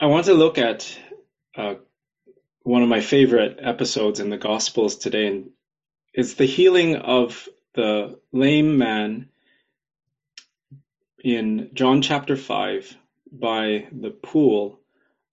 I want to look at uh, one of my favorite episodes in the Gospels today, and it's the healing of the lame man in John chapter 5 by the pool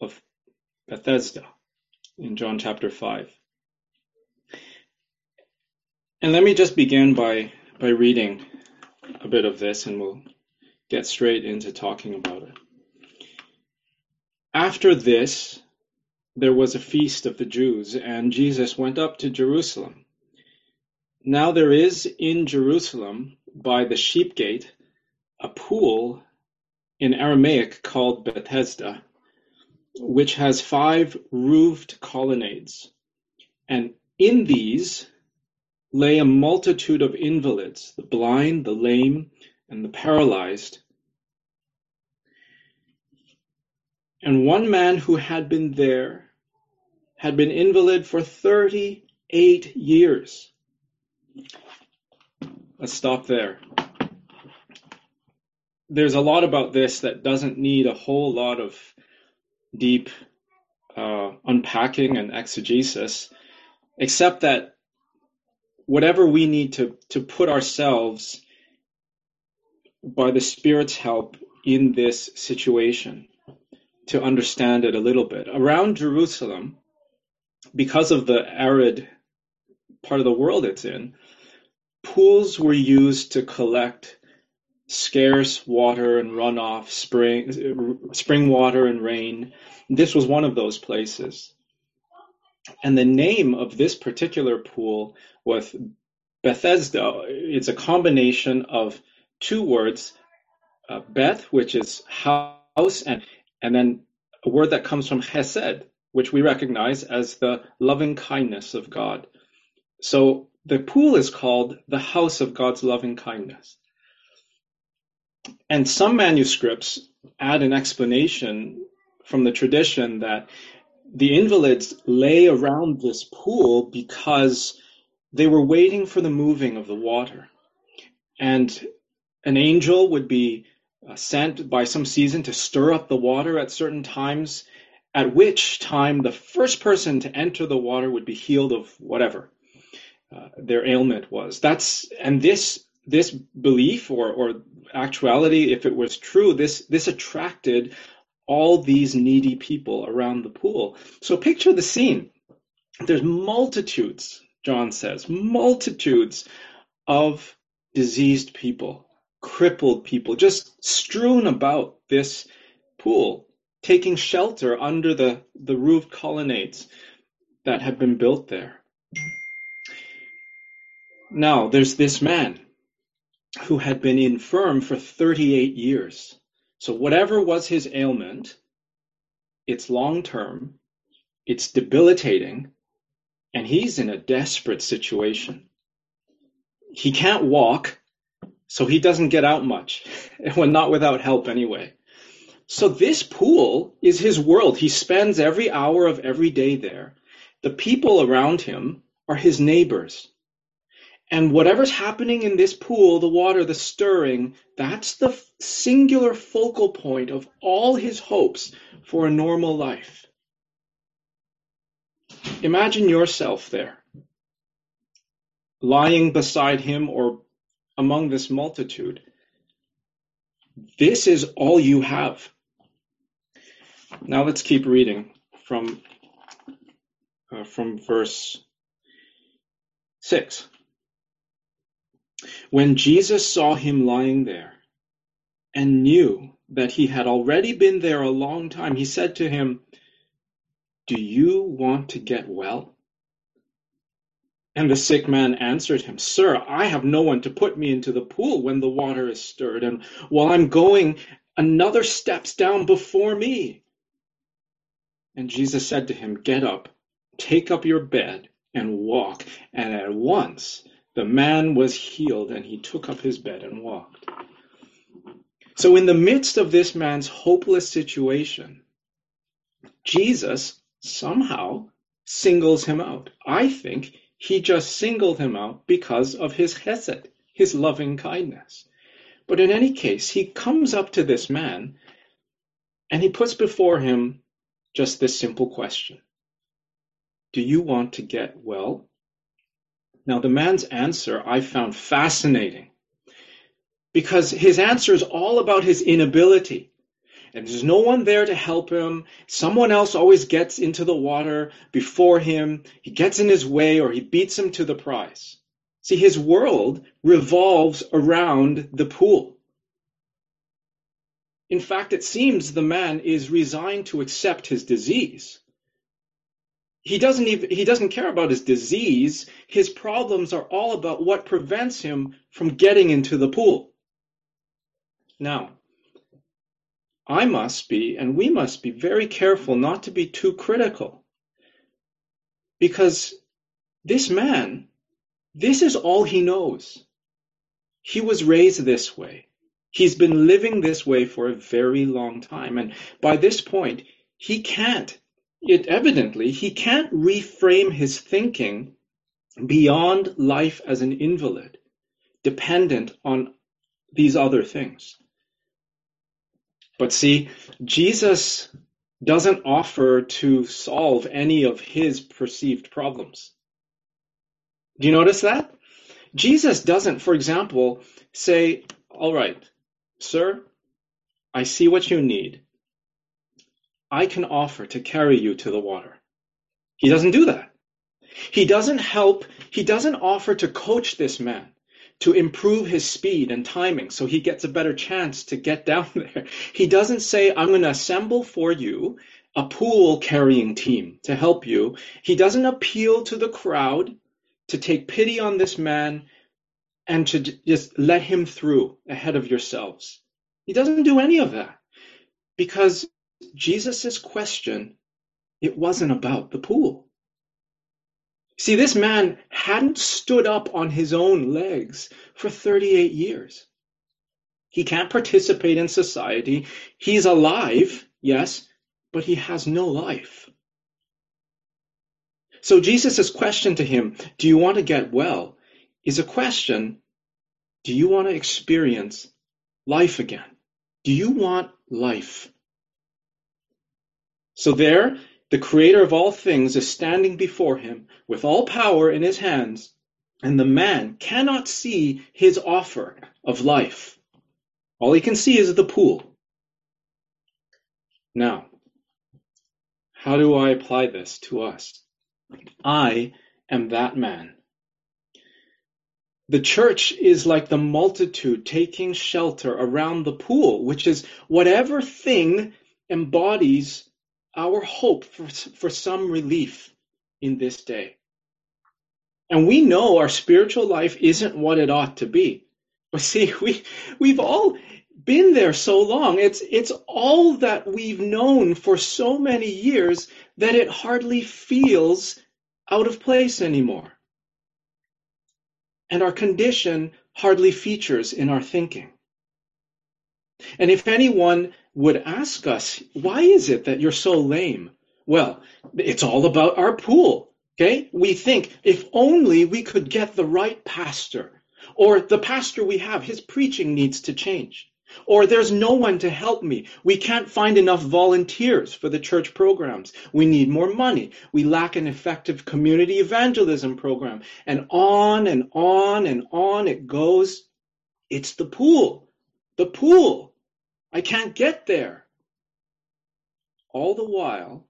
of Bethesda in John chapter 5. And let me just begin by, by reading a bit of this, and we'll get straight into talking about it. After this, there was a feast of the Jews, and Jesus went up to Jerusalem. Now there is in Jerusalem, by the sheep gate, a pool in Aramaic called Bethesda, which has five roofed colonnades. And in these lay a multitude of invalids, the blind, the lame, and the paralyzed. And one man who had been there had been invalid for 38 years. Let's stop there. There's a lot about this that doesn't need a whole lot of deep uh, unpacking and exegesis, except that whatever we need to, to put ourselves by the Spirit's help in this situation to understand it a little bit. Around Jerusalem, because of the arid part of the world it's in, pools were used to collect scarce water and runoff, spring, spring water and rain. This was one of those places. And the name of this particular pool was Bethesda. It's a combination of two words, uh, Beth, which is house, and and then a word that comes from Hesed, which we recognize as the loving kindness of God. So the pool is called the house of God's loving kindness. And some manuscripts add an explanation from the tradition that the invalids lay around this pool because they were waiting for the moving of the water. And an angel would be sent by some season to stir up the water at certain times, at which time the first person to enter the water would be healed of whatever uh, their ailment was. That's and this this belief or, or actuality, if it was true, this this attracted all these needy people around the pool. So picture the scene. There's multitudes, John says, multitudes of diseased people crippled people just strewn about this pool, taking shelter under the, the roofed colonnades that had been built there. Now, there's this man who had been infirm for 38 years. So, whatever was his ailment, it's long term, it's debilitating, and he's in a desperate situation. He can't walk, so he doesn't get out much, when not without help anyway. So this pool is his world. He spends every hour of every day there. The people around him are his neighbors. And whatever's happening in this pool, the water, the stirring, that's the singular focal point of all his hopes for a normal life. Imagine yourself there, lying beside him or among this multitude. This is all you have. Now let's keep reading from uh, from verse 6. When Jesus saw him lying there and knew that he had already been there a long time, he said to him, Do you want to get well? And the sick man answered him, Sir, I have no one to put me into the pool when the water is stirred, and while I'm going, another steps down before me. And Jesus said to him, Get up, take up your bed, and walk. And at once the man was healed, and he took up his bed and walked. So, in the midst of this man's hopeless situation, Jesus somehow singles him out. I think he just singled him out because of his hesed, his loving kindness. But in any case, he comes up to this man and he puts before him just this simple question Do you want to get well? Now, the man's answer I found fascinating because his answer is all about his inability. And there's no one there to help him. Someone else always gets into the water before him. He gets in his way or he beats him to the prize. See, his world revolves around the pool. In fact, it seems the man is resigned to accept his disease. He doesn't even he doesn't care about his disease. His problems are all about what prevents him from getting into the pool. Now, I must be, and we must be very careful not to be too critical. Because this man, this is all he knows. He was raised this way. He's been living this way for a very long time. And by this point, he can't, it evidently, he can't reframe his thinking beyond life as an invalid, dependent on these other things. But see, Jesus doesn't offer to solve any of his perceived problems. Do you notice that? Jesus doesn't, for example, say, All right, Sir, I see what you need. I can offer to carry you to the water. He doesn't do that. He doesn't help, he doesn't offer to coach this man to improve his speed and timing so he gets a better chance to get down there. He doesn't say, I'm going to assemble for you a pool carrying team to help you. He doesn't appeal to the crowd to take pity on this man and to just let him through ahead of yourselves. He doesn't do any of that because Jesus' question, it wasn't about the pool. See, this man hadn't stood up on his own legs for 38 years. He can't participate in society. He's alive, yes, but he has no life. So Jesus' question to him, do you want to get well, is a question, do you want to experience life again? Do you want life? So there, the creator of all things is standing before him with all power in his hands, and the man cannot see his offer of life. All he can see is the pool. Now, how do I apply this to us? I am that man. The church is like the multitude taking shelter around the pool, which is whatever thing embodies our hope for, for some relief in this day. And we know our spiritual life isn't what it ought to be. But see, we, we've all been there so long. It's, it's all that we've known for so many years that it hardly feels out of place anymore. And our condition hardly features in our thinking. And if anyone would ask us, why is it that you're so lame? Well, it's all about our pool. Okay? We think if only we could get the right pastor, or the pastor we have, his preaching needs to change, or there's no one to help me. We can't find enough volunteers for the church programs. We need more money. We lack an effective community evangelism program. And on and on and on it goes. It's the pool. The pool. I can't get there. All the while,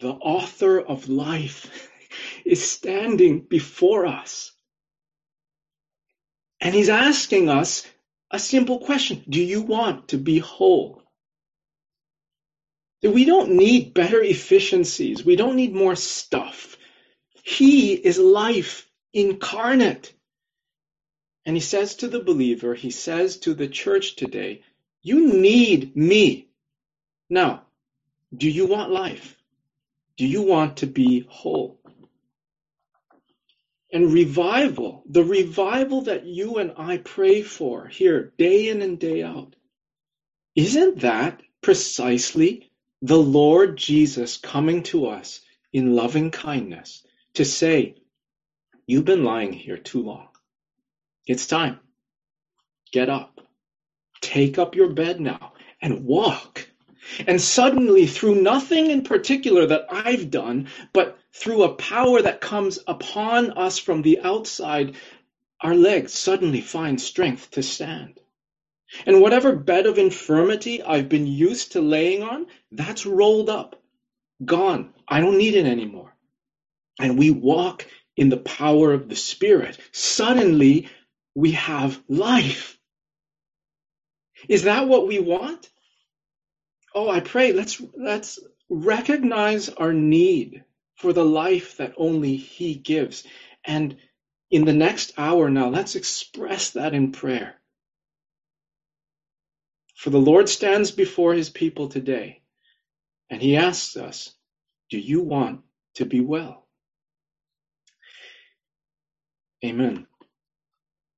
the author of life is standing before us. And he's asking us a simple question Do you want to be whole? We don't need better efficiencies. We don't need more stuff. He is life incarnate. And he says to the believer, he says to the church today, you need me. Now, do you want life? Do you want to be whole? And revival, the revival that you and I pray for here day in and day out, isn't that precisely the Lord Jesus coming to us in loving kindness to say, You've been lying here too long. It's time. Get up. Take up your bed now and walk. And suddenly, through nothing in particular that I've done, but through a power that comes upon us from the outside, our legs suddenly find strength to stand. And whatever bed of infirmity I've been used to laying on, that's rolled up, gone. I don't need it anymore. And we walk in the power of the Spirit. Suddenly, we have life. Is that what we want? Oh, I pray let's let's recognize our need for the life that only he gives. And in the next hour now, let's express that in prayer. For the Lord stands before his people today, and he asks us, Do you want to be well? Amen.